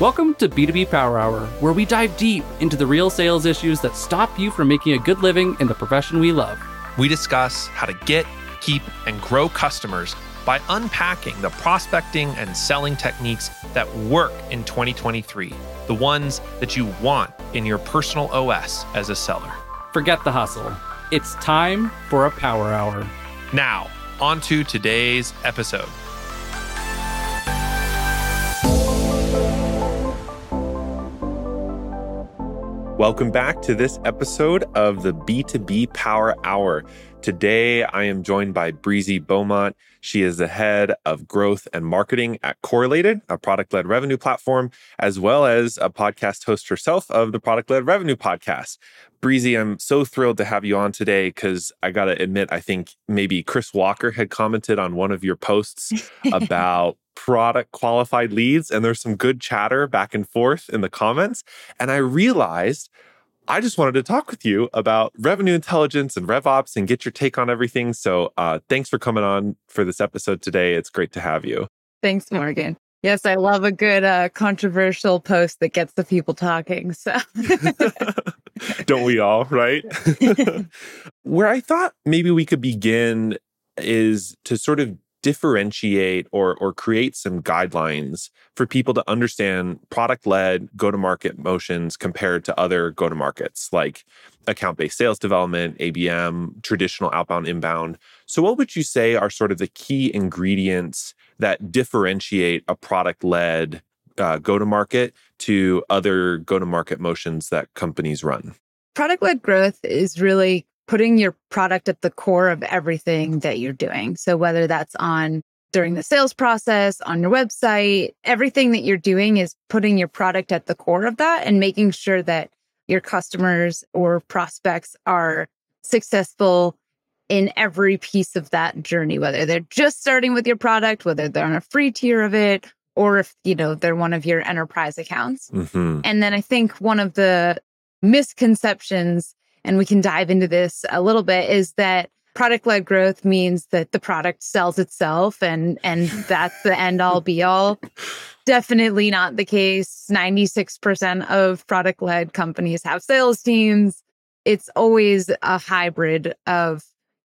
Welcome to B2B Power Hour, where we dive deep into the real sales issues that stop you from making a good living in the profession we love. We discuss how to get, keep, and grow customers by unpacking the prospecting and selling techniques that work in 2023, the ones that you want in your personal OS as a seller. Forget the hustle. It's time for a Power Hour. Now, on to today's episode. Welcome back to this episode of the B2B Power Hour. Today, I am joined by Breezy Beaumont. She is the head of growth and marketing at Correlated, a product led revenue platform, as well as a podcast host herself of the Product Led Revenue podcast. Breezy, I'm so thrilled to have you on today because I got to admit, I think maybe Chris Walker had commented on one of your posts about product qualified leads, and there's some good chatter back and forth in the comments. And I realized I just wanted to talk with you about revenue intelligence and RevOps and get your take on everything. So uh, thanks for coming on for this episode today. It's great to have you. Thanks, Morgan. Yes, I love a good uh, controversial post that gets the people talking. So, don't we all, right? Where I thought maybe we could begin is to sort of differentiate or or create some guidelines for people to understand product led go to market motions compared to other go to markets like account based sales development, ABM, traditional outbound inbound. So what would you say are sort of the key ingredients that differentiate a product led uh, go to other go to market motions that companies run? Product led growth is really putting your product at the core of everything that you're doing. So whether that's on during the sales process, on your website, everything that you're doing is putting your product at the core of that and making sure that your customers or prospects are successful in every piece of that journey, whether they're just starting with your product, whether they're on a free tier of it, or if, you know, they're one of your enterprise accounts. Mm-hmm. And then I think one of the misconceptions and we can dive into this a little bit, is that product led growth means that the product sells itself and and that's the end all be all. Definitely not the case. 96% of product led companies have sales teams. It's always a hybrid of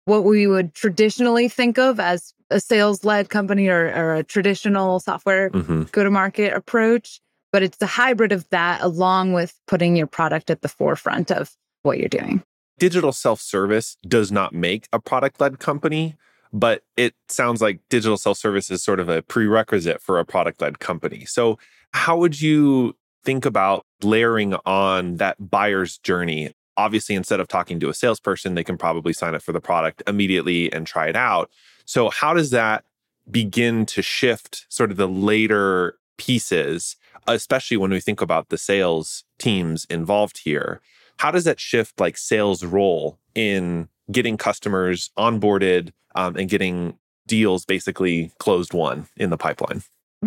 what we would traditionally think of as a sales led company or, or, a traditional software mm-hmm. go to market approach. But it's a hybrid of that along with putting your product at the forefront of what you're doing. Digital self service does not make a product led company, but it sounds like digital self service is sort of a prerequisite for a product led company. So, how would you think about layering on that buyer's journey? Obviously, instead of talking to a salesperson, they can probably sign up for the product immediately and try it out. So, how does that begin to shift sort of the later pieces, especially when we think about the sales teams involved here? How does that shift like sales role in getting customers onboarded um, and getting deals basically closed one in the pipeline?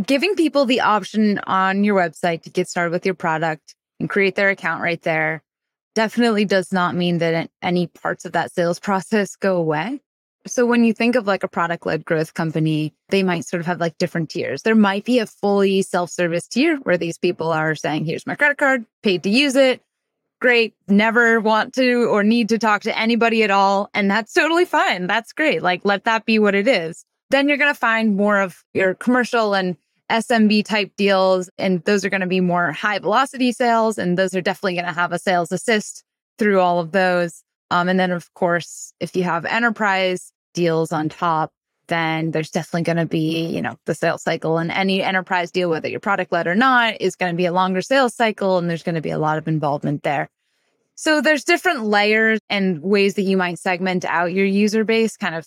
Giving people the option on your website to get started with your product and create their account right there definitely does not mean that any parts of that sales process go away. So when you think of like a product led growth company, they might sort of have like different tiers. There might be a fully self service tier where these people are saying, here's my credit card, paid to use it great, never want to or need to talk to anybody at all. And that's totally fine. That's great. Like, let that be what it is. Then you're going to find more of your commercial and SMB type deals. And those are going to be more high velocity sales. And those are definitely going to have a sales assist through all of those. Um, and then, of course, if you have enterprise deals on top, then there's definitely going to be, you know, the sales cycle and any enterprise deal, whether you're product led or not, is going to be a longer sales cycle and there's going to be a lot of involvement there. So there's different layers and ways that you might segment out your user base kind of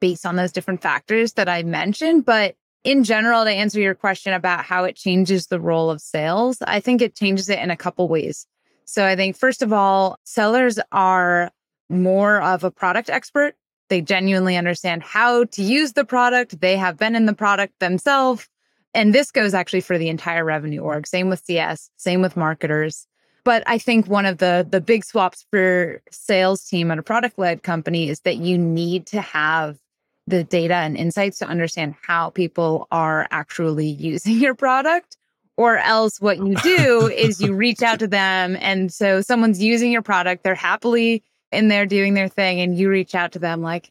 based on those different factors that I mentioned. But in general, to answer your question about how it changes the role of sales, I think it changes it in a couple ways. So I think, first of all, sellers are more of a product expert they genuinely understand how to use the product. They have been in the product themselves. And this goes actually for the entire revenue org. Same with CS, same with marketers. But I think one of the the big swaps for sales team at a product led company is that you need to have the data and insights to understand how people are actually using your product Or else what you do is you reach out to them. And so someone's using your product, they're happily in there doing their thing, and you reach out to them like,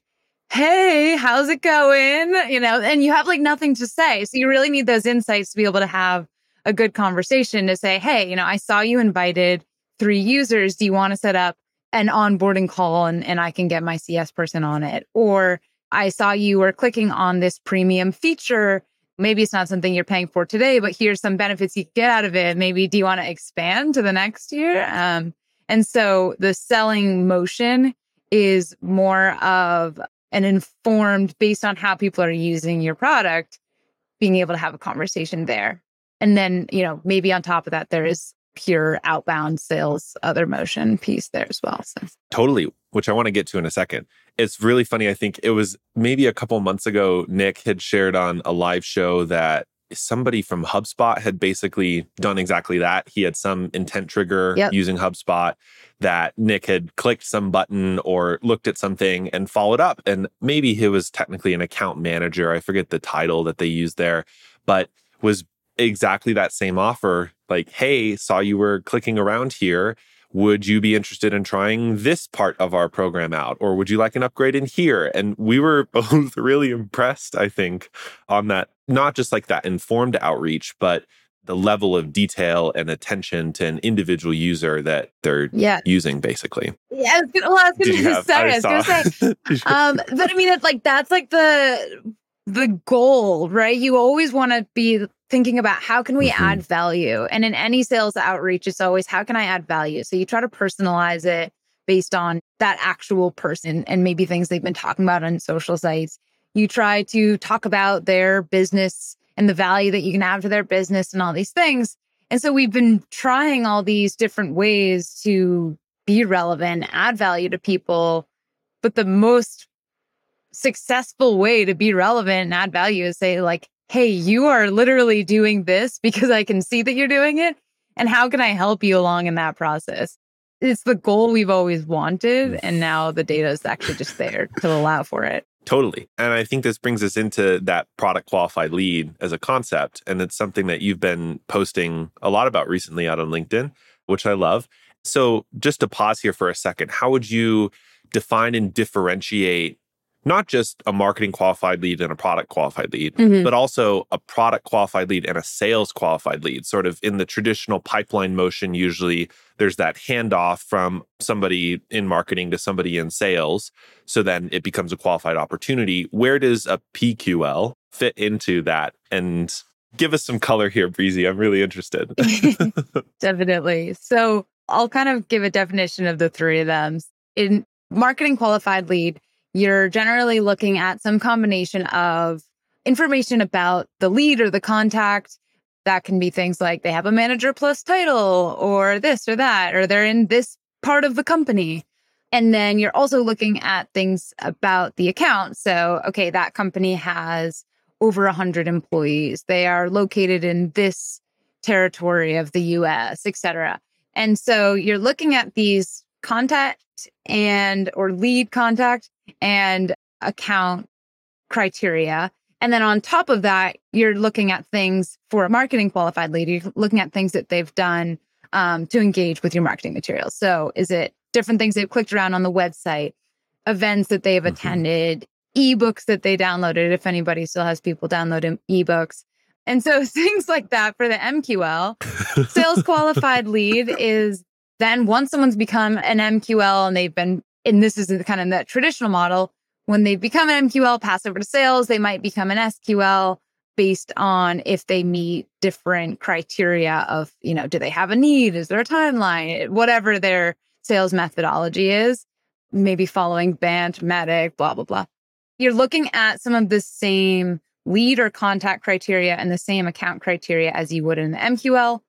Hey, how's it going? You know, and you have like nothing to say. So you really need those insights to be able to have a good conversation to say, Hey, you know, I saw you invited three users. Do you want to set up an onboarding call and, and I can get my CS person on it? Or I saw you were clicking on this premium feature maybe it's not something you're paying for today, but here's some benefits you get out of it. Maybe do you want to expand to the next year? Um, and so the selling motion is more of an informed based on how people are using your product, being able to have a conversation there. And then, you know, maybe on top of that, there is pure outbound sales, other motion piece there as well. So totally, which I want to get to in a second it's really funny. I think it was maybe a couple months ago, Nick had shared on a live show that somebody from HubSpot had basically done exactly that. He had some intent trigger yep. using HubSpot that Nick had clicked some button or looked at something and followed up. And maybe he was technically an account manager. I forget the title that they used there, but was exactly that same offer. Like, hey, saw you were clicking around here would you be interested in trying this part of our program out? Or would you like an upgrade in here? And we were both really impressed, I think, on that, not just like that informed outreach, but the level of detail and attention to an individual user that they're yeah. using basically. Yeah, I was gonna, well, I was gonna say, I, I was gonna say, um, but I mean, it's like, that's like the, the goal, right? You always want to be thinking about how can we mm-hmm. add value? And in any sales outreach, it's always how can I add value? So you try to personalize it based on that actual person and maybe things they've been talking about on social sites. You try to talk about their business and the value that you can add to their business and all these things. And so we've been trying all these different ways to be relevant, add value to people. But the most successful way to be relevant and add value is say, like, hey, you are literally doing this because I can see that you're doing it. And how can I help you along in that process? It's the goal we've always wanted. And now the data is actually just there to allow for it. Totally. And I think this brings us into that product qualified lead as a concept. And it's something that you've been posting a lot about recently out on LinkedIn, which I love. So just to pause here for a second, how would you define and differentiate not just a marketing qualified lead and a product qualified lead, mm-hmm. but also a product qualified lead and a sales qualified lead. Sort of in the traditional pipeline motion, usually there's that handoff from somebody in marketing to somebody in sales. So then it becomes a qualified opportunity. Where does a PQL fit into that? And give us some color here, Breezy. I'm really interested. Definitely. So I'll kind of give a definition of the three of them. In marketing qualified lead, you're generally looking at some combination of information about the lead or the contact. That can be things like they have a manager plus title or this or that, or they're in this part of the company. And then you're also looking at things about the account. So, okay, that company has over 100 employees. They are located in this territory of the US, et cetera. And so you're looking at these contact and or lead contact and account criteria. And then on top of that, you're looking at things for a marketing qualified lead. You're looking at things that they've done um, to engage with your marketing materials. So is it different things they've clicked around on the website, events that they've mm-hmm. attended, ebooks that they downloaded, if anybody still has people downloading ebooks. And so things like that for the MQL. Sales qualified lead is then once someone's become an MQL and they've been, and this is the kind of the traditional model, when they become an MQL, pass over to sales, they might become an SQL based on if they meet different criteria of, you know, do they have a need? Is there a timeline? Whatever their sales methodology is, maybe following BANT, MEDDIC, blah, blah, blah. You're looking at some of the same lead or contact criteria and the same account criteria as you would in the MQL,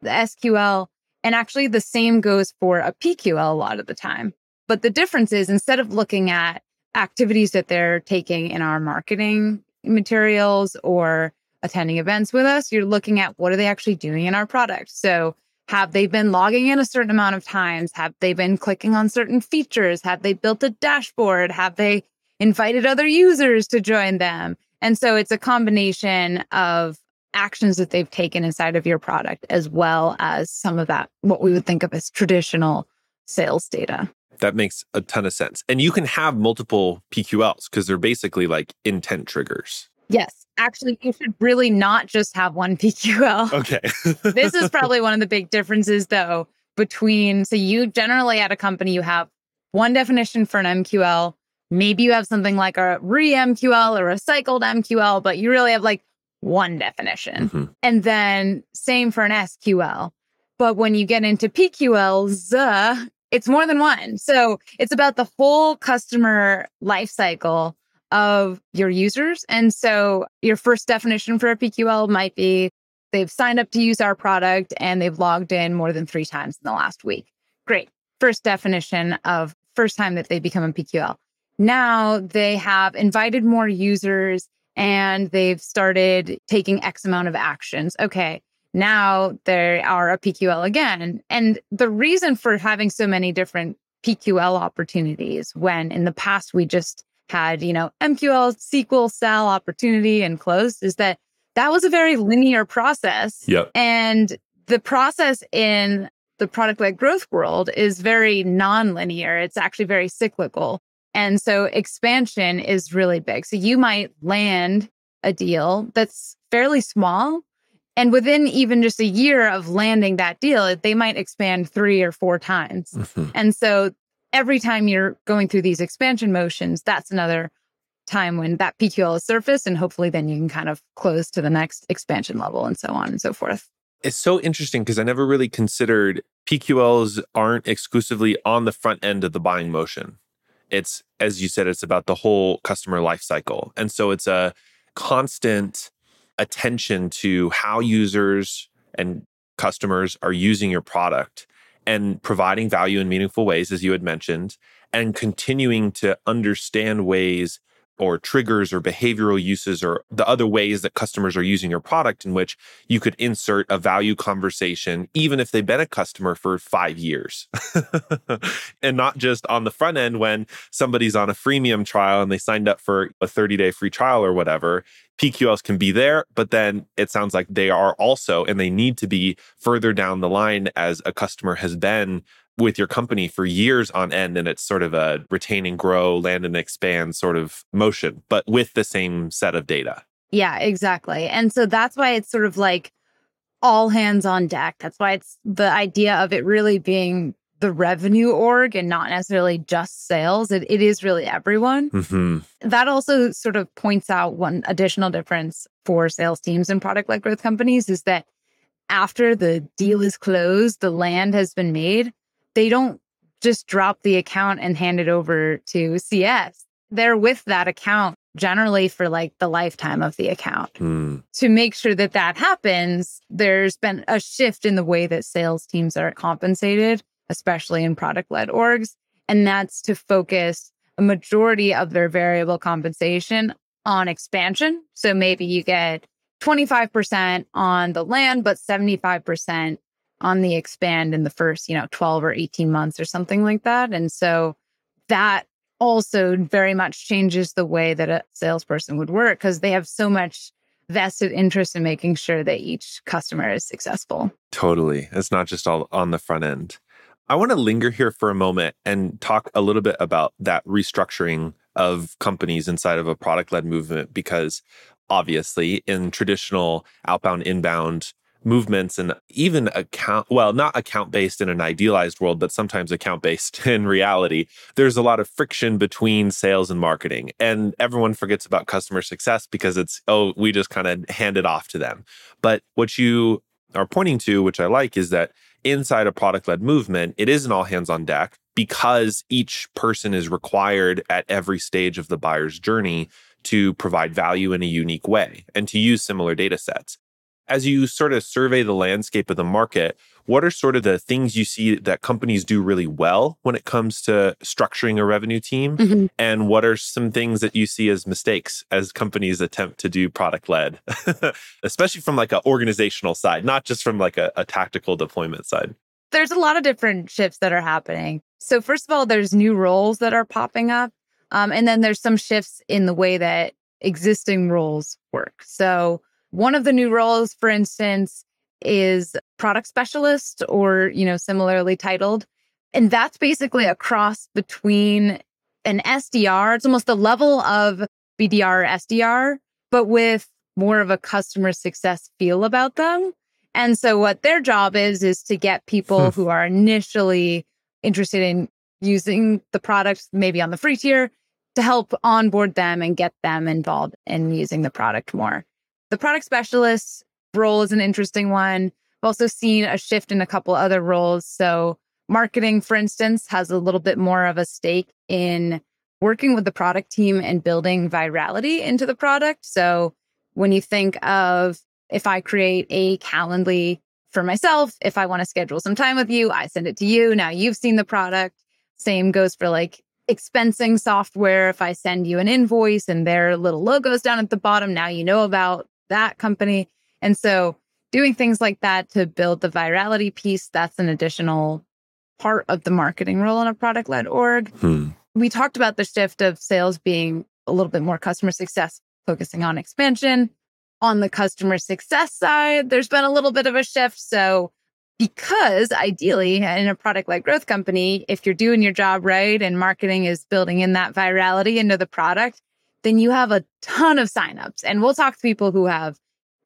the SQL, and actually, the same goes for a PQL a lot of the time. But the difference is instead of looking at activities that they're taking in our marketing materials or attending events with us, you're looking at what are they actually doing in our product. So, have they been logging in a certain amount of times? Have they been clicking on certain features? Have they built a dashboard? Have they invited other users to join them? And so it's a combination of actions that they've taken inside of your product, as well as some of that, what we would think of as traditional sales data. That makes a ton of sense. And you can have multiple PQLs because they're basically like intent triggers. Yes. Actually, you should really not just have one PQL. Okay. this is probably one of the big differences, though, between so you generally at a company, you have one definition for an MQL. Maybe you have something like a re MQL or a cycled MQL, but you really have like one definition. Mm-hmm. And then same for an SQL. But when you get into PQLs, uh, it's more than one. So it's about the whole customer life cycle of your users. And so your first definition for a PQL might be they've signed up to use our product and they've logged in more than three times in the last week. Great. First definition of first time that they become a PQL. Now they have invited more users and they've started taking X amount of actions. Okay. Now they are a PQL again. And the reason for having so many different PQL opportunities when in the past we just had, you know, MQL, SQL, sell, opportunity, and close is that that was a very linear process. Yep. And the process in the product led growth world is very non-linear. It's actually very cyclical. And so expansion is really big. So you might land a deal that's fairly small. And within even just a year of landing that deal, they might expand three or four times. Mhm. And so every time you're going through these expansion motions, that's another time when that PQL is surfaced. And hopefully then you can kind of close to the next expansion level and so on and so forth. It's so interesting because I never really considered PQLs aren't exclusively on the front end of the buying motion. It's, as you said, it's about the whole customer life cycle. And so it's a constant attention to how users and customers are using your product and providing value in meaningful ways, as you had mentioned, and continuing to understand ways or triggers or behavioral uses or the other ways that customers are using your product in which you could insert a value conversation, even if they've been a customer for five years. and not just on the front end when somebody's on a freemium trial and they signed up for a 30 day free trial or whatever. PQLs can be there, but then it sounds like they are also, and they need to be further down the line as a customer has been with your company for years on end. And it's sort of a retain and grow, land and expand sort of motion, but with the same set of data. Yeah, exactly. And so that's why it's sort of like all hands on deck. That's why it's the idea of it really being the revenue org and not necessarily just sales. It, it is really everyone. Mm-hmm. That also sort of points out one additional difference for sales teams and product led growth companies is that after the deal is closed, the land has been made, they don't just drop the account and hand it over to CS. They're with that account generally for like the lifetime of the account. Mm. To make sure that that happens, there's been a shift in the way that sales teams are compensated, especially in product led orgs. And that's to focus a majority of their variable compensation on expansion. So maybe you get 25% on the land, but 75% on the expand in the first, you know, 12 or 18 months or something like that. And so that also very much changes the way that a salesperson would work because they have so much vested interest in making sure that each customer is successful. Totally. It's not just all on the front end. I want to linger here for a moment and talk a little bit about that restructuring of companies inside of a product led movement because obviously in traditional outbound inbound movements and even account well not account based in an idealized world but sometimes account based in reality there's a lot of friction between sales and marketing. And everyone forgets about customer success because it's oh we just kind of hand it off to them. But what you are pointing to which i like is that inside a product led movement it is an all hands on deck because each person is required at every stage of the buyer's journey to provide value in a unique way and to use similar data sets as you sort of survey the landscape of the market, what are sort of the things you see that companies do really well when it comes to structuring a revenue team? Mhm. And what are some things that you see as mistakes as companies attempt to do product led, especially from like an organizational side, not just from like a, a tactical deployment side? There's a lot of different shifts that are happening. So, first of all, there's new roles that are popping up. Um, and then there's some shifts in the way that existing roles work. So, One of the new roles, for instance, is product specialist or, you know, similarly titled. And that's basically a cross between an SDR, it's almost the level of BDR or SDR, but with more of a customer success feel about them. And so what their job is is to get people hmm. who are initially interested in using the product maybe on the free tier to help onboard them and get them involved in using the product more. The product specialist role is an interesting one. I've also seen a shift in a couple other roles. So marketing, for instance, has a little bit more of a stake in working with the product team and building virality into the product. So when you think of if I create a Calendly for myself, if I want to schedule some time with you, I send it to you. Now you've seen the product. Same goes for like expensing software. If I send you an invoice and their little logos down at the bottom, now you know about that company. And so doing things like that to build the virality piece, that's an additional part of the marketing role in a product led org. Hmm. We talked about the shift of sales being a little bit more customer success, focusing on expansion. On the customer success side, there's been a little bit of a shift. So because ideally in a product like growth company if you're doing your job right and marketing is building in that virality into the product then you have a ton of signups and we'll talk to people who have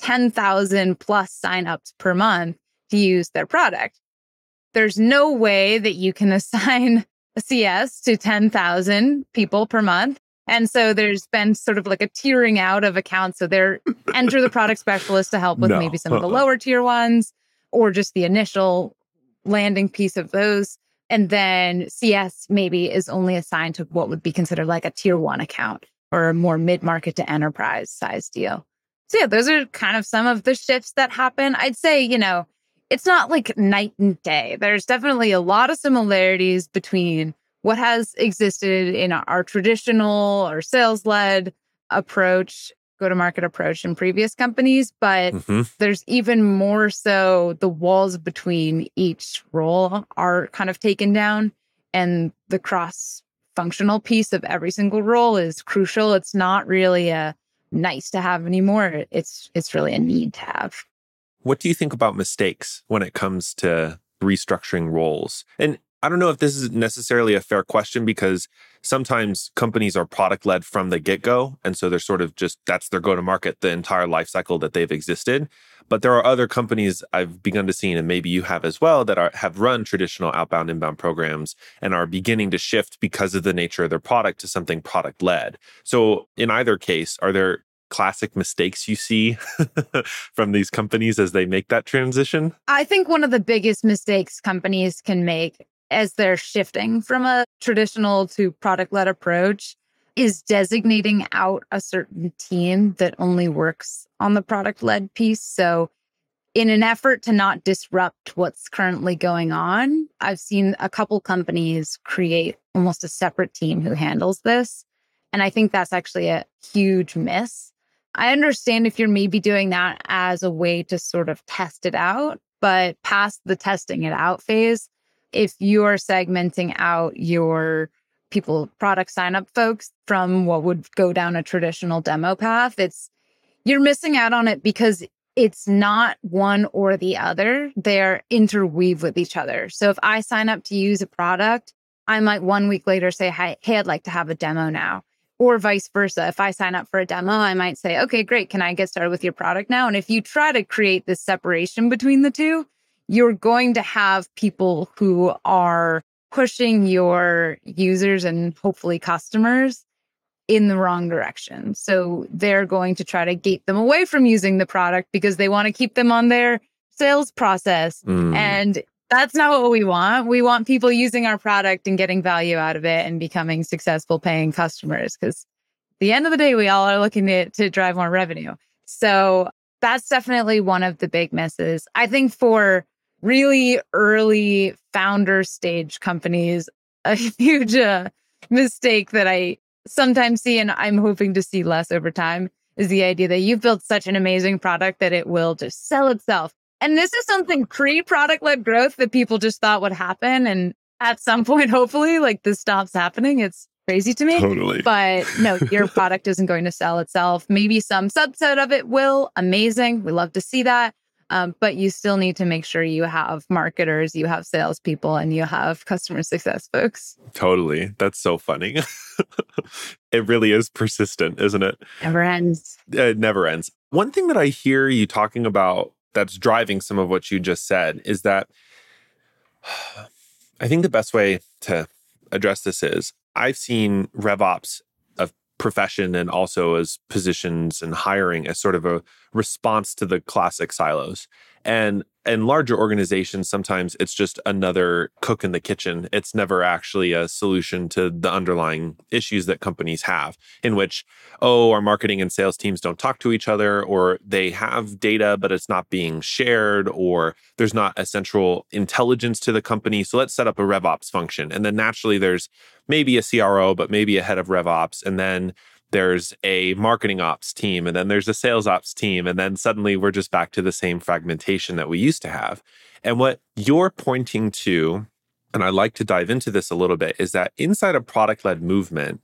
10,000 plus signups per month to use their product there's no way that you can assign a CS to 10,000 people per month and so there's been sort of like a tiering out of accounts so they're enter the product specialist to help with no. maybe some of the uh-uh. lower tier ones or just the initial landing piece of those. And then CS maybe is only assigned to what would be considered like a tier one account or a more mid market to enterprise size deal. So, yeah, those are kind of some of the shifts that happen. I'd say, you know, it's not like night and day. There's definitely a lot of similarities between what has existed in our traditional or sales led approach go to market approach in previous companies, but mm-hmm. there's even more so the walls between each role are kind of taken down and the cross functional piece of every single role is crucial. It's not really a nice to have anymore. It's it's really a need to have. What do you think about mistakes when it comes to restructuring roles? And I don't know if this is necessarily a fair question because sometimes companies are product led from the get go. And so they're sort of just that's their go to market the entire life cycle that they've existed. But there are other companies I've begun to see, and maybe you have as well, that are, have run traditional outbound inbound programs and are beginning to shift because of the nature of their product to something product led. So in either case, are there classic mistakes you see from these companies as they make that transition? I think one of the biggest mistakes companies can make as they're shifting from a traditional to product led approach is designating out a certain team that only works on the product led piece. So, in an effort to not disrupt what's currently going on, I've seen a couple companies create almost a separate team who handles this. And I think that's actually a huge miss. I understand if you're maybe doing that as a way to sort of test it out, but past the testing it out phase, if you're segmenting out your people product sign up folks from what would go down a traditional demo path, it's you're missing out on it because it's not one or the other. They're interweave with each other. So if I sign up to use a product, I might one week later say, hey, hey, I'd like to have a demo now. Or vice versa. If I sign up for a demo, I might say, okay, great. Can I get started with your product now? And if you try to create this separation between the two, you're going to have people who are pushing your users and hopefully customers in the wrong direction. So they're going to try to gate them away from using the product because they want to keep them on their sales process. Mm. And that's not what we want. We want people using our product and getting value out of it and becoming successful paying customers because the end of the day, we all are looking to, to drive more revenue. So that's definitely one of the big misses. I think for really early founder stage companies a huge uh, mistake that I sometimes see and I'm hoping to see less over time is the idea that you've built such an amazing product that it will just sell itself. And this is something pre product led growth that people just thought would happen. And at some point, hopefully, like this stops happening. It's crazy to me. Totally. But no, your product isn't going to sell itself. Maybe some subset of it will. Amazing. We love to see that. Um, but you still need to make sure you have marketers, you have salespeople, and you have customer success folks. Totally. That's so funny. it really is persistent, isn't it? Never ends. It never ends. One thing that I hear you talking about that's driving some of what you just said is that I think the best way to address this is I've seen RevOps profession and also as positions and hiring as sort of a response to the classic silos. And in larger organizations, sometimes it's just another cook in the kitchen. It's never actually a solution to the underlying issues that companies have, in which, oh, our marketing and sales teams don't talk to each other, or they have data, but it's not being shared, or there's not a central intelligence to the company. So let's set up a RevOps function. And then naturally, there's maybe a CRO, but maybe a head of RevOps. And then there's a marketing ops team and then there's a sales ops team and then suddenly we're just back to the same fragmentation that we used to have. And what you're pointing to and i'd like to dive into this a little bit is that inside a product led movement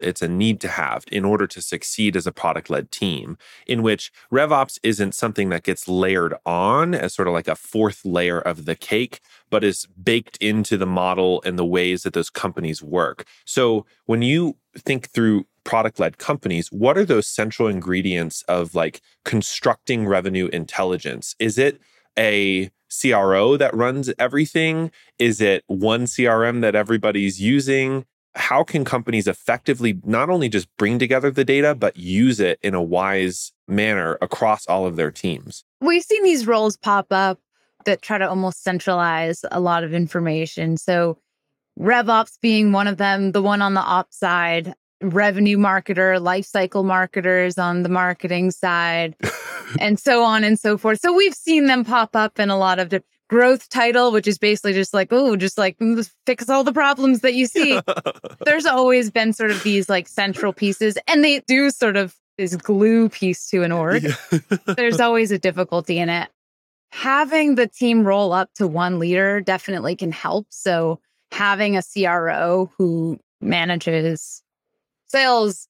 it's a need to have in order to succeed as a product led team, in which RevOps isn't something that gets layered on as sort of like a fourth layer of the cake, but is baked into the model and the ways that those companies work. So when you think through product led companies, what are those central ingredients of like constructing revenue intelligence? Is it a CRO that runs everything? Is it one CRM that everybody's using? How can companies effectively not only just bring together the data, but use it in a wise manner across all of their teams? We've seen these roles pop up that try to almost centralize a lot of information. So, RevOps being one of them, the one on the ops side, revenue marketer, life cycle marketers on the marketing side, and so on and so forth. So we've seen them pop up in a lot of the growth title, which is basically just like, oh, just like fix all the problems that you see. There's always been sort of these like central pieces, and they do sort of this glue piece to an org. Yeah. There's always a difficulty in it. Having the team roll up to one leader definitely can help. So having a CRO who manages sales,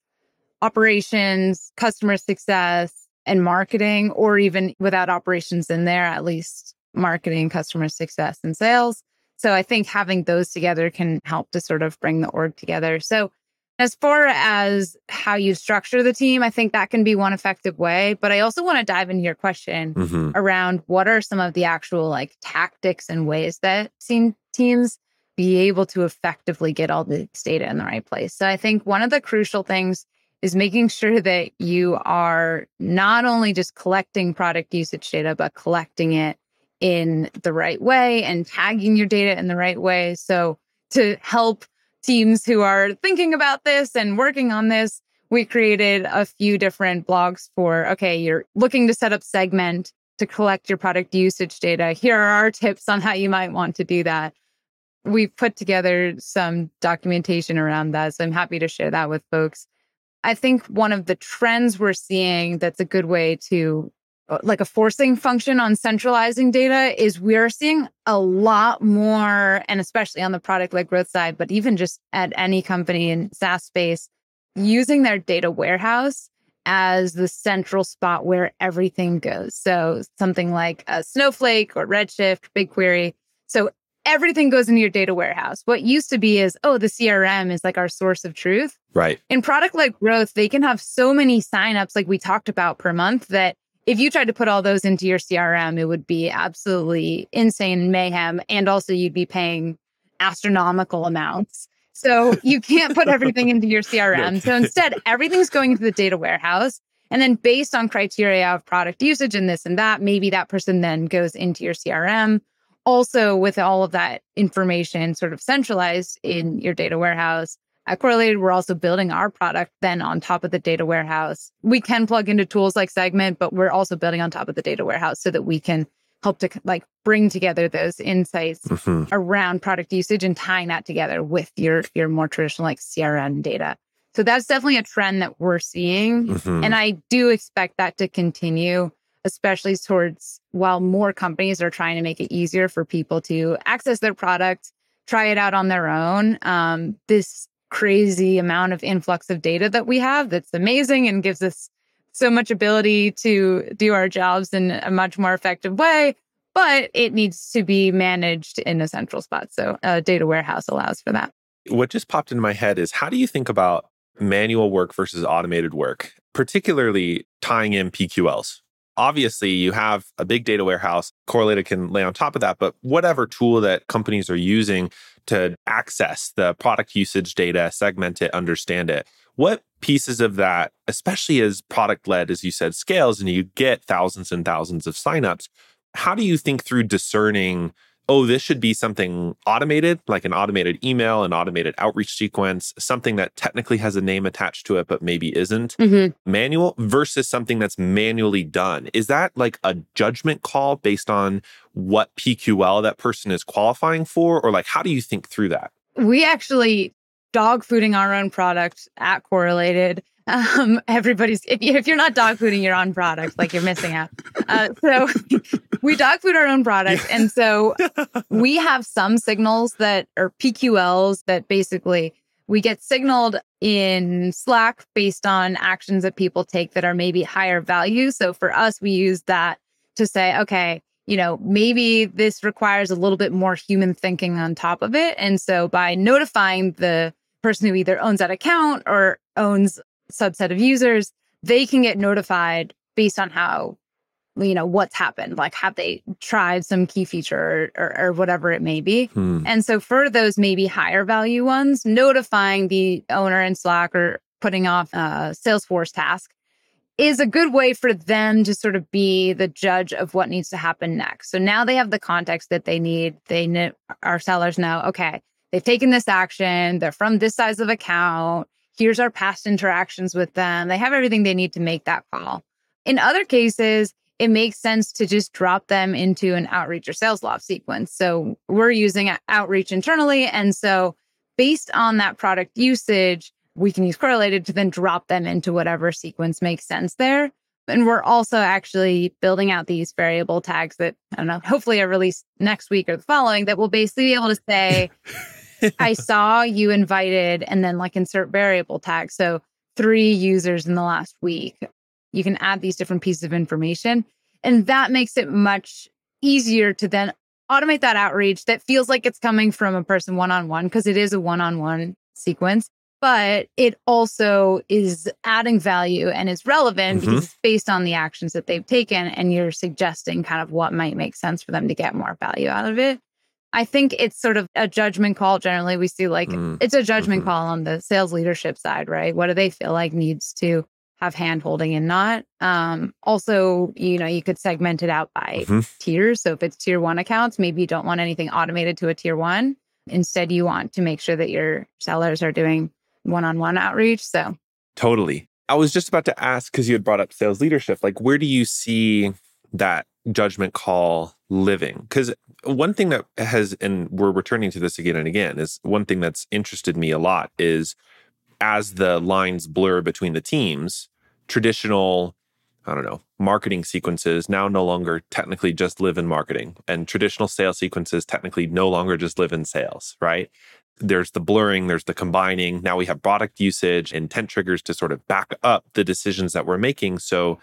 operations, customer success, and marketing, or even without operations in there, at least marketing, customer success, and sales. So I think having those together can help to sort of bring the org together. So as far as how you structure the team, I think that can be one effective way. But I also want to dive into your question mm-hmm. around what are some of the actual like tactics and ways that teams be able to effectively get all this data in the right place. So I think one of the crucial things is making sure that you are not only just collecting product usage data, but collecting it in the right way and tagging your data in the right way. So to help teams who are thinking about this and working on this, we created a few different blogs for okay, you're looking to set up Segment to collect your product usage data. Here are our tips on how you might want to do that we've put together some documentation around that. So I'm happy to share that with folks. I think one of the trends we're seeing that's a good way to Uh, like a forcing function on centralizing data is we're seeing a lot more, and especially on the product led growth side, but even just at any company in SaaS space, using their data warehouse as the central spot where everything goes. So something like a Snowflake or Redshift, BigQuery. So everything goes into your data warehouse. What used to be is, oh, the CRM is like our source of truth. Right. In product led growth, they can have so many signups, like we talked about per month, that if you tried to put all those into your CRM, it would be absolutely insane mayhem. And also, you'd be paying astronomical amounts. So you can't put everything into your CRM. So instead, everything's going into the data warehouse. And then based on criteria of product usage and this and that, maybe that person then goes into your CRM also with all of that information sort of centralized in your data warehouse Correlated we're also building our product then on top of the data warehouse we can plug into tools like Segment but we're also building on top of the data warehouse so that we can help to like bring together those insights mm-hmm. around product usage and tying that together with your your more traditional like crm data so that's definitely a trend that we're seeing mm-hmm. and i do expect that to continue especially towards while more companies are trying to make it easier for people to access their product, try it out on their own. Um, this crazy amount of influx of data that we have that's amazing and gives us so much ability to do our jobs in a much more effective way but it needs to be managed in a central spot. So a data warehouse allows for that. What just popped into my head is how do you think about manual work versus automated work particularly tying in pqls obviously you have a big data warehouse Correlated can lay on top of that but whatever tool that companies are using to access the product usage data segment it understand it. What pieces of that especially as product led as you said scales and you get thousands and thousands of signups how do you think through discerning oh, this should be something automated, like an automated email, an automated outreach sequence, something that technically has a name attached to it, but maybe isn't mm-hmm. manual versus something that's manually done. Is that like a judgment call based on what PQL that person is qualifying for? Or like, how do you think through that? We actually dog fooding our own product at Correlated um, everybody's if, you, if you're not dog fooding your own product, like you're missing out. Uh, so we dog food our own product, and so we have some signals that are PQLs that basically we get signaled in Slack based on actions that people take that are maybe higher value. So for us, we use that to say, okay, you know, maybe this requires a little bit more human thinking on top of it. And so by notifying the person who either owns that account or owns subset of users, they can get notified based on how, you know, what's happened. Like, have they tried some key feature or, or, or whatever it may be? Hmm. And so for those maybe higher value ones, notifying the owner in Slack or putting off a Salesforce task is a good way for them to sort of be the judge of what needs to happen next. So now they have the context that they need. They know our sellers know, okay, they've taken this action, they're from this size of account here's our past interactions with them. They have everything they need to make that call. In other cases, it makes sense to just drop them into an outreach or Salesloft sequence. So we're using Outreach internally. And so based on that product usage, we can use Correlated to then drop them into whatever sequence makes sense there. And we're also actually building out these variable tags that I don't know, hopefully I release next week or the following that will basically be able to say, I saw you invited and then like insert variable tag. So three users in the last week. You can add these different pieces of information. And that makes it much easier to then automate that outreach that feels like it's coming from a person one on one because it is a one on one sequence. But it also is adding value and is relevant mm-hmm. because it's based on the actions that they've taken. And you're suggesting kind of what might make sense for them to get more value out of it. I think it's sort of a judgment call. Generally, we see like mm. it's a judgment mm-hmm. call on the sales leadership side, right? What do they feel like needs to have hand holding and not? Um, also, you know, you could segment it out by mm-hmm. tiers. So if it's tier one accounts, maybe you don't want anything automated to a tier one. Instead, you want to make sure that your sellers are doing one on one outreach. So totally. I was just about to ask because you had brought up sales leadership. Like, where do you see that judgment call living? Because one thing that has, and we're returning to this again and again, is one thing that's interested me a lot is as the lines blur between the teams, traditional, I don't know, marketing sequences now no longer technically just live in marketing, and traditional sales sequences technically no longer just live in sales, right? There's the blurring, there's the combining. Now we have product usage, intent triggers to sort of back up the decisions that we're making. So,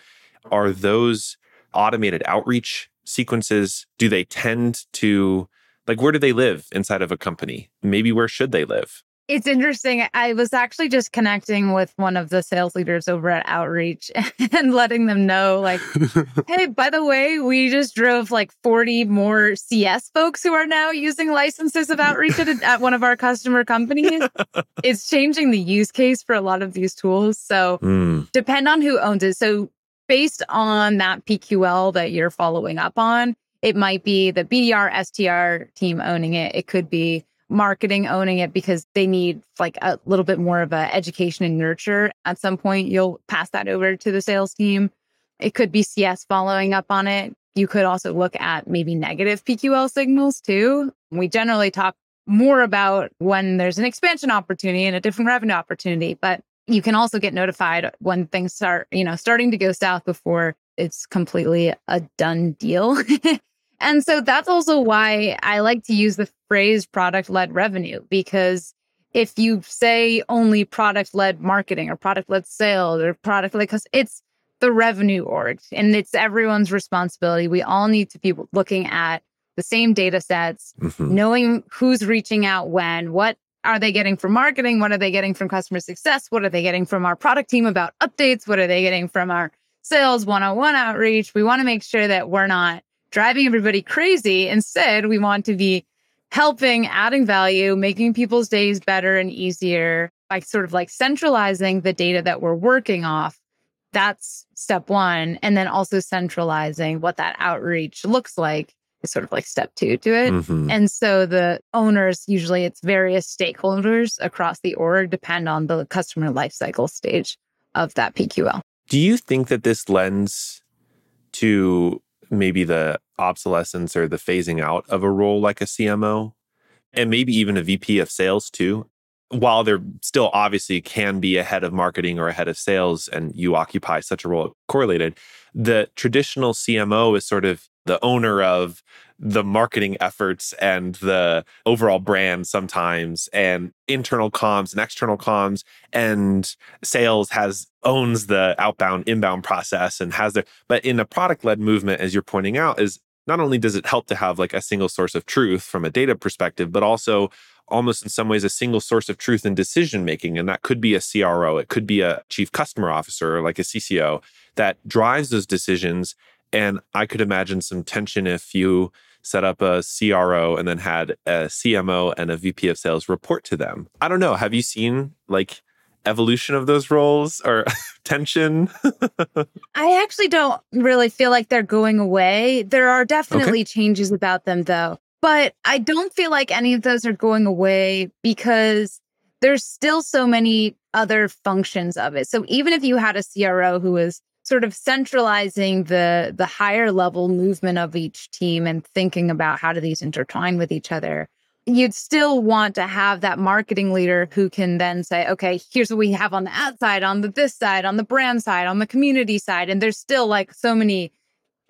are those automated Outreach sequences? Do they tend to like where do they live inside of a company? Maybe where should they live? It's interesting. I was actually just connecting with one of the sales leaders over at Outreach and letting them know like hey by the way we just drove like 40 more cs folks who are now using licenses of outreach at, at one of our customer companies. It's changing the use case for a lot of these tools. So mm. depend on who owns it. So based on that PQL that you're following up on, it might be the BDR, SDR team owning it. It could be marketing owning it because they need like a little bit more of a education and nurture. At some point, you'll pass that over to the sales team. It could be CS following up on it. You could also look at maybe negative PQL signals too. We generally talk more about when there's an expansion opportunity and a different revenue opportunity, but you can also get notified when things start, you know, starting to go south before it's completely a done deal. and so that's also why I like to use the phrase product led revenue because if you say only product led marketing or product led sales or product led, because it's the revenue org and it's everyone's responsibility. We all need to be looking at the same data sets, mm-hmm. knowing who's reaching out when, what are they getting from marketing? What are they getting from customer success? What are they getting from our product team about updates? What are they getting from our sales one on one outreach? We want to make sure that we're not driving everybody crazy. Instead, we want to be helping, adding value, making people's days better and easier by sort of like centralizing the data that we're working off. That's step one. And then also centralizing what that outreach looks like is sort of like step two to it. Mm-hmm. And so the owners, usually it's various stakeholders across the org, depend on the customer lifecycle stage of that PQL. Do you think that this lends to maybe the obsolescence or the phasing out of a role like a CMO and maybe even a VP of sales too. While there still obviously can be a head of marketing or a head of sales, and you occupy such a role Correlated, the traditional CMO is sort of the owner of the marketing efforts and the overall brand sometimes and internal comms and external comms and sales has owns the outbound inbound process and has the but in a product led movement as you're pointing out is not only does it help to have like a single source of truth from a data perspective but also almost in some ways a single source of truth in decision making and that could be a CRO it could be a chief customer officer like a CCO that drives those decisions and I could imagine some tension if you set up a CRO and then had a CMO and a VP of sales report to them. I don't know. Have you seen like evolution of those roles or tension? I actually don't really feel like they're going away. There are definitely okay. changes about them though. But I don't feel like any of those are going away because there's still so many other functions of it. So even if you had a CRO who was sort of centralizing the the higher level movement of each team and thinking about how do these intertwine with each other you'd still want to have that marketing leader who can then say okay here's what we have on the outside on the this side on the brand side on the community side. And there's still like so many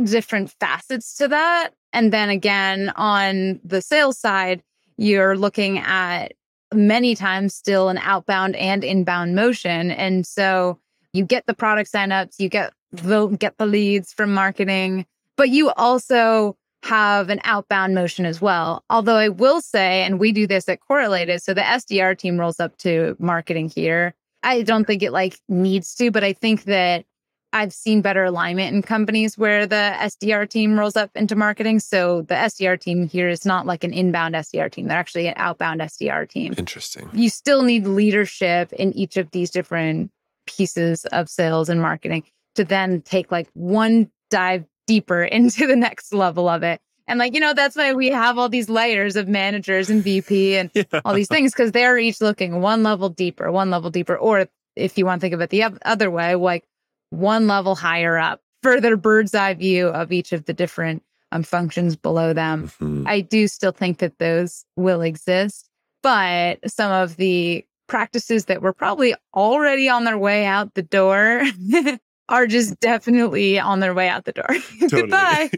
different facets to that. And then again on the sales side you're looking at many times still an outbound and inbound motion. And so you get the product signups, you get the get the leads from marketing, but you also have an outbound motion as well. Although I will say, and we do this at Correlated, so the SDR team rolls up to marketing here. I don't think it like needs to, but I think that I've seen better alignment in companies where the SDR team rolls up into marketing. So the SDR team here is not like an inbound SDR team. They're actually an outbound SDR team. Interesting. You still need leadership in each of these different pieces of sales and marketing to then take like one dive deeper into the next level of it. And like, you know, that's why we have all these layers of managers and VP and yeah. all these things because they're each looking one level deeper, one level deeper. Or if you want to think of it the other way, like one level higher up, further bird's eye view of each of the different um, functions below them. Mm-hmm. I do still think that those will exist, but some of the practices that were probably already on their way out the door are just definitely on their way out the door. Goodbye.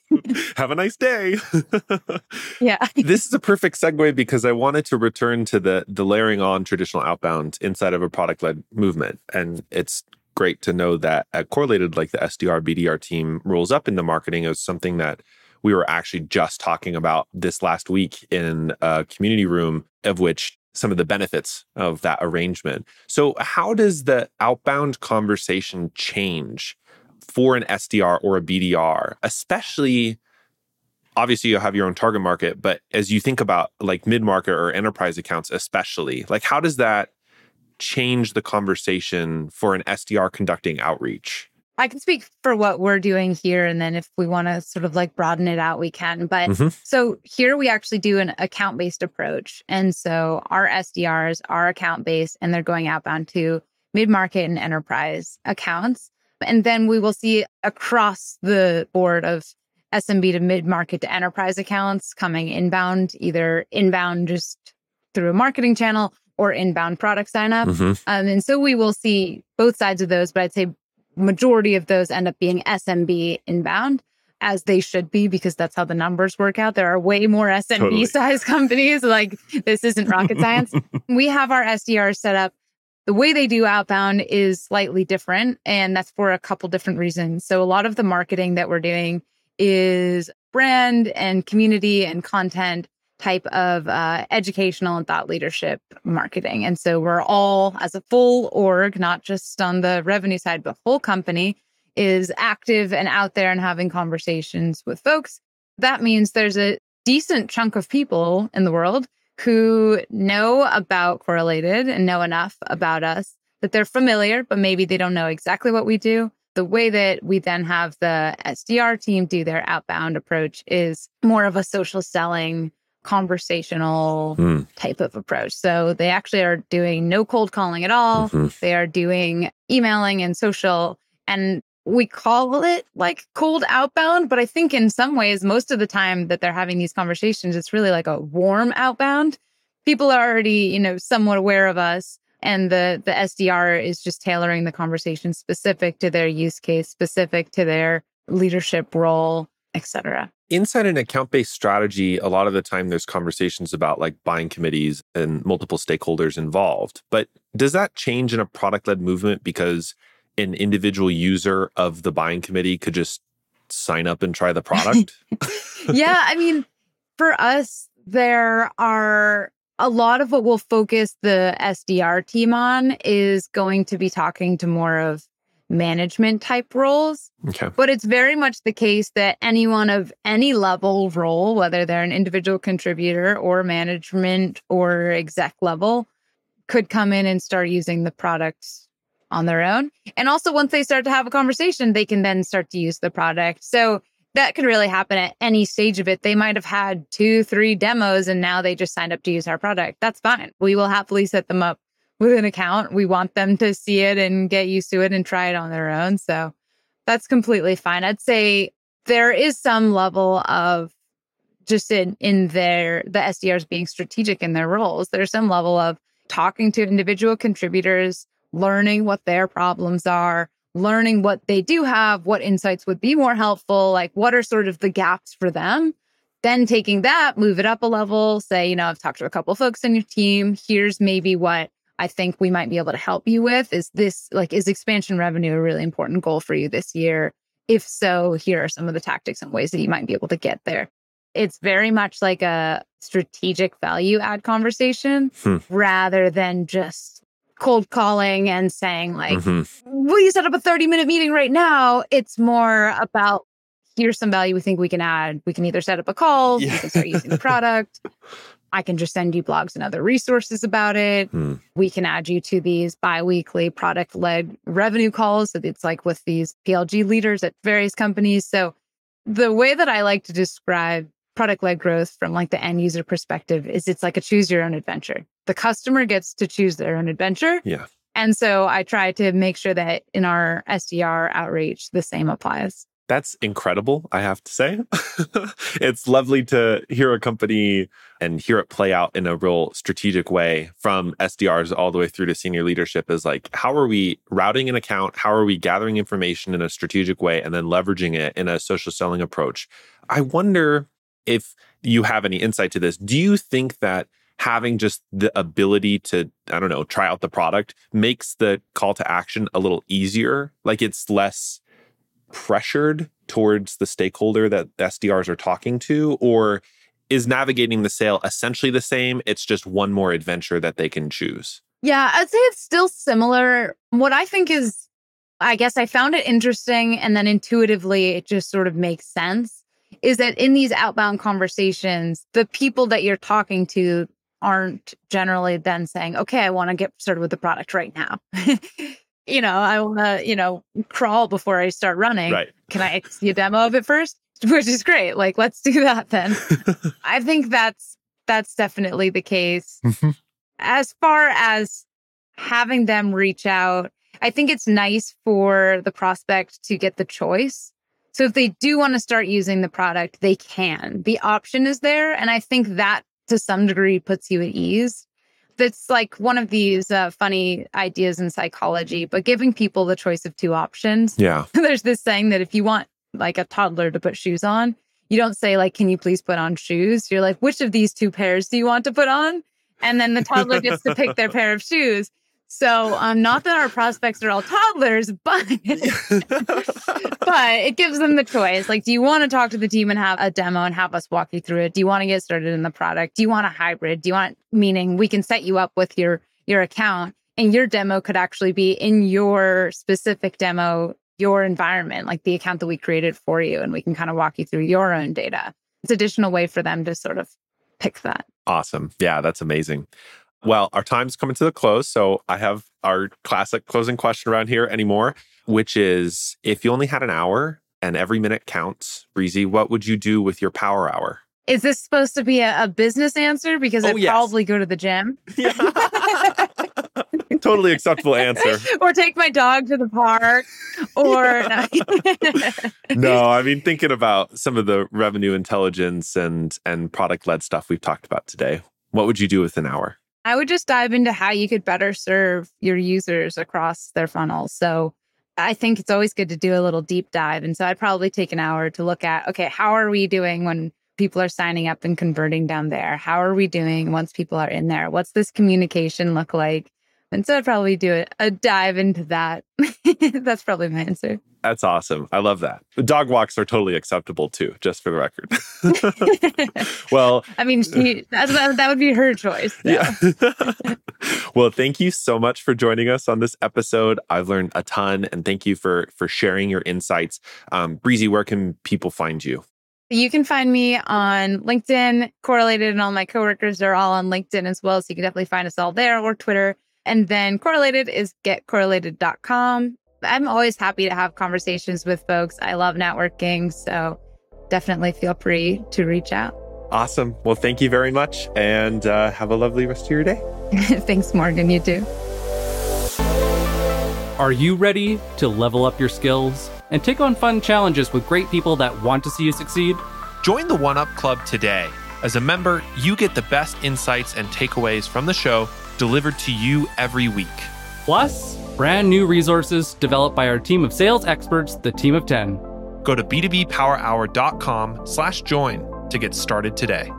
Have a nice day. yeah. This is a perfect segue because I wanted to return to the the layering on traditional outbound inside of a product led movement. And it's great to know that at Correlated like the SDR BDR team rolls up into marketing as something that we were actually just talking about this last week in a community room of which some of the benefits of that arrangement. So, how does the outbound conversation change for an SDR or a BDR, especially? Obviously, you have your own target market, but as you think about like mid market or enterprise accounts, especially, like how does that change the conversation for an SDR conducting outreach? I can speak for what we're doing here. And then if we want to sort of like broaden it out, we can. But mm-hmm. so here we actually do an account based approach. And so our SDRs are account based and they're going outbound to mid market and enterprise accounts. And then we will see across the board of SMB to mid market to enterprise accounts coming inbound, either inbound just through a marketing channel or inbound product sign up. Mm-hmm. Um, and so we will see both sides of those, but I'd say majority of those end up being SMB inbound. as they should be because that's how the numbers work out. There are way more SMB Totally. size companies. Like this isn't rocket science. we have our SDR set up. The way they do outbound is slightly different, and that's for a couple different reasons. So, a lot of the marketing that we're doing is brand and community and content type of uh, educational and thought leadership marketing. And so, we're all, as a full org, not just on the revenue side, but whole company, is active and out there and having conversations with folks. That means there's a decent chunk of people in the world who know about Correlated and know enough about us that they're familiar, but maybe they don't know exactly what we do. The way that we then have the SDR team do their outbound approach is more of a social selling, conversational Hmm. type of approach. So they actually are doing no cold calling at all. Mhm. They are doing emailing and social. And we call it like cold outbound, but I think in some ways, most of the time that they're having these conversations, it's really like a warm outbound. People are already, you know, somewhat aware of us. And the the SDR is just tailoring the conversation specific to their use case, specific to their leadership role, et cetera. Inside an account based strategy, a lot of the time there's conversations about like buying committees and multiple stakeholders involved. But does that change in a product led movement because an individual user of the buying committee could just sign up and try the product? yeah, I mean, for us, there are a lot of what we'll focus the SDR team on is going to be talking to more of management type roles. okay. But it's very much the case that anyone of any level role, whether they're an individual contributor or management or exec level, could come in and start using the product on their own. And also, once they start to have a conversation, they can then start to use the product. So that could really happen at any stage of it. They might have had two, three demos and now they just signed up to use our product. That's fine. We will happily set them up with an account. We want them to see it and get used to it and try it on their own. So that's completely fine. I'd say there is some level of just in in their the SDRs being strategic in their roles. There's some level of talking to individual contributors, learning what their problems are, learning what they do have, what insights would be more helpful, like what are sort of the gaps for them. Then taking that, move it up a level, say, you know, I've talked to a couple folks in your team. Here's maybe what I think we might be able to help you with. Is this like, is expansion revenue a really important goal for you this year? If so, here are some of the tactics and ways that you might be able to get there. It's very much like a strategic value add conversation Hmm. rather than just cold calling and saying, like, Mhm. will you set up a 30 minute meeting right now? It's more about here's some value we think we can add. We can either set up a call, Yeah. you can start using the product. I can just send you blogs and other resources about it. Hmm. We can add you to these bi-weekly product led revenue calls. So it's like with these PLG leaders at various companies. So the way that I like to describe product led growth from like the end user perspective is it's like a choose your own adventure. The customer gets to choose their own adventure. Yeah. And so I try to make sure that in our SDR outreach, the same applies. That's incredible, I have to say. it's lovely to hear a company and hear it play out in a real strategic way from SDRs all the way through to senior leadership is like, how are we routing an account? How are we gathering information in a strategic way and then leveraging it in a social selling approach? I wonder if you have any insight to this. Do you think that having just the ability to, I don't know, try out the product makes the call to action a little easier? Like it's less pressured towards the stakeholder that SDRs are talking to? Or is navigating the sale essentially the same? It's just one more adventure that they can choose. Yeah, I'd say it's still similar. What I think is, I guess I found it interesting and then intuitively it just sort of makes sense is that in these outbound conversations, the people that you're talking to aren't generally then saying, okay, I want to get started with the product right now. you know, I want to, you know, crawl before I start running. Right. Can I see a demo of it first? Which is great. Like, let's do that then. I think that's that's definitely the case. Mm-hmm. As far as having them reach out, I think it's nice for the prospect to get the choice. So if they do want to start using the product, they can. The option is there. And I think that to some degree puts you at ease. That's like one of these uh, funny ideas in psychology, but giving people the choice of two options. Yeah. There's this saying that if you want like a toddler to put shoes on, you don't say like, "Can you please put on shoes?" You're like, "Which of these two pairs do you want to put on?" And then the toddler gets to pick their pair of shoes. So, um, not that our prospects are all toddlers, but but it gives them the choice. Like, do you want to talk to the team and have a demo and have us walk you through it? Do you want to get started in the product? Do you want a hybrid? Do you want meaning we can set you up with your your account and your demo could actually be in your specific demo, your environment, like the account that we created for you, and we can kind of walk you through your own data. It's additional way for them to sort of pick that. Awesome. Yeah, that's amazing. Well, our time's coming to the close. So I have our classic closing question around here anymore, which is if you only had an hour and every minute counts, Breezy, what would you do with your power hour? Is this supposed to be a, a business answer? Because Oh, I'd yes. probably go to the gym Yeah. totally acceptable answer. or take my dog to the park or no. No, I mean thinking about some of the revenue intelligence and and product led stuff we've talked about today. What would you do with an hour? I would just dive into how you could better serve your users across their funnels. So I think it's always good to do a little deep dive. And so I'd probably take an hour to look at okay, how are we doing when people are signing up and converting down there? How are we doing once people are in there? What's this communication look like? And so I'd probably do a, a dive into that. That's probably my answer. That's awesome. I love that. Dog walks are totally acceptable too, just for the record. well, I mean, she, that, that that would be her choice. so. Yeah. well, thank you so much for joining us on this episode. I've learned a ton, and thank you for for sharing your insights. Um, Breezy, where can people find you? You can find me on LinkedIn, Correlated, and all my coworkers are all on LinkedIn as well. So you can definitely find us all there or Twitter. And then Correlated is getcorrelated.com. I'm always happy to have conversations with folks. I love networking. So definitely feel free to reach out. Awesome. Well, thank you very much, and uh, have a lovely rest of your day. Thanks, Morgan. You too. Are you ready to level up your skills and take on fun challenges with great people that want to see you succeed? Join the One Up Club today. As a member, you get the best insights and takeaways from the show delivered to you every week. Plus, brand new resources developed by our team of sales experts, the team of 10. Go to b2bpowerhour.com slash join to get started today.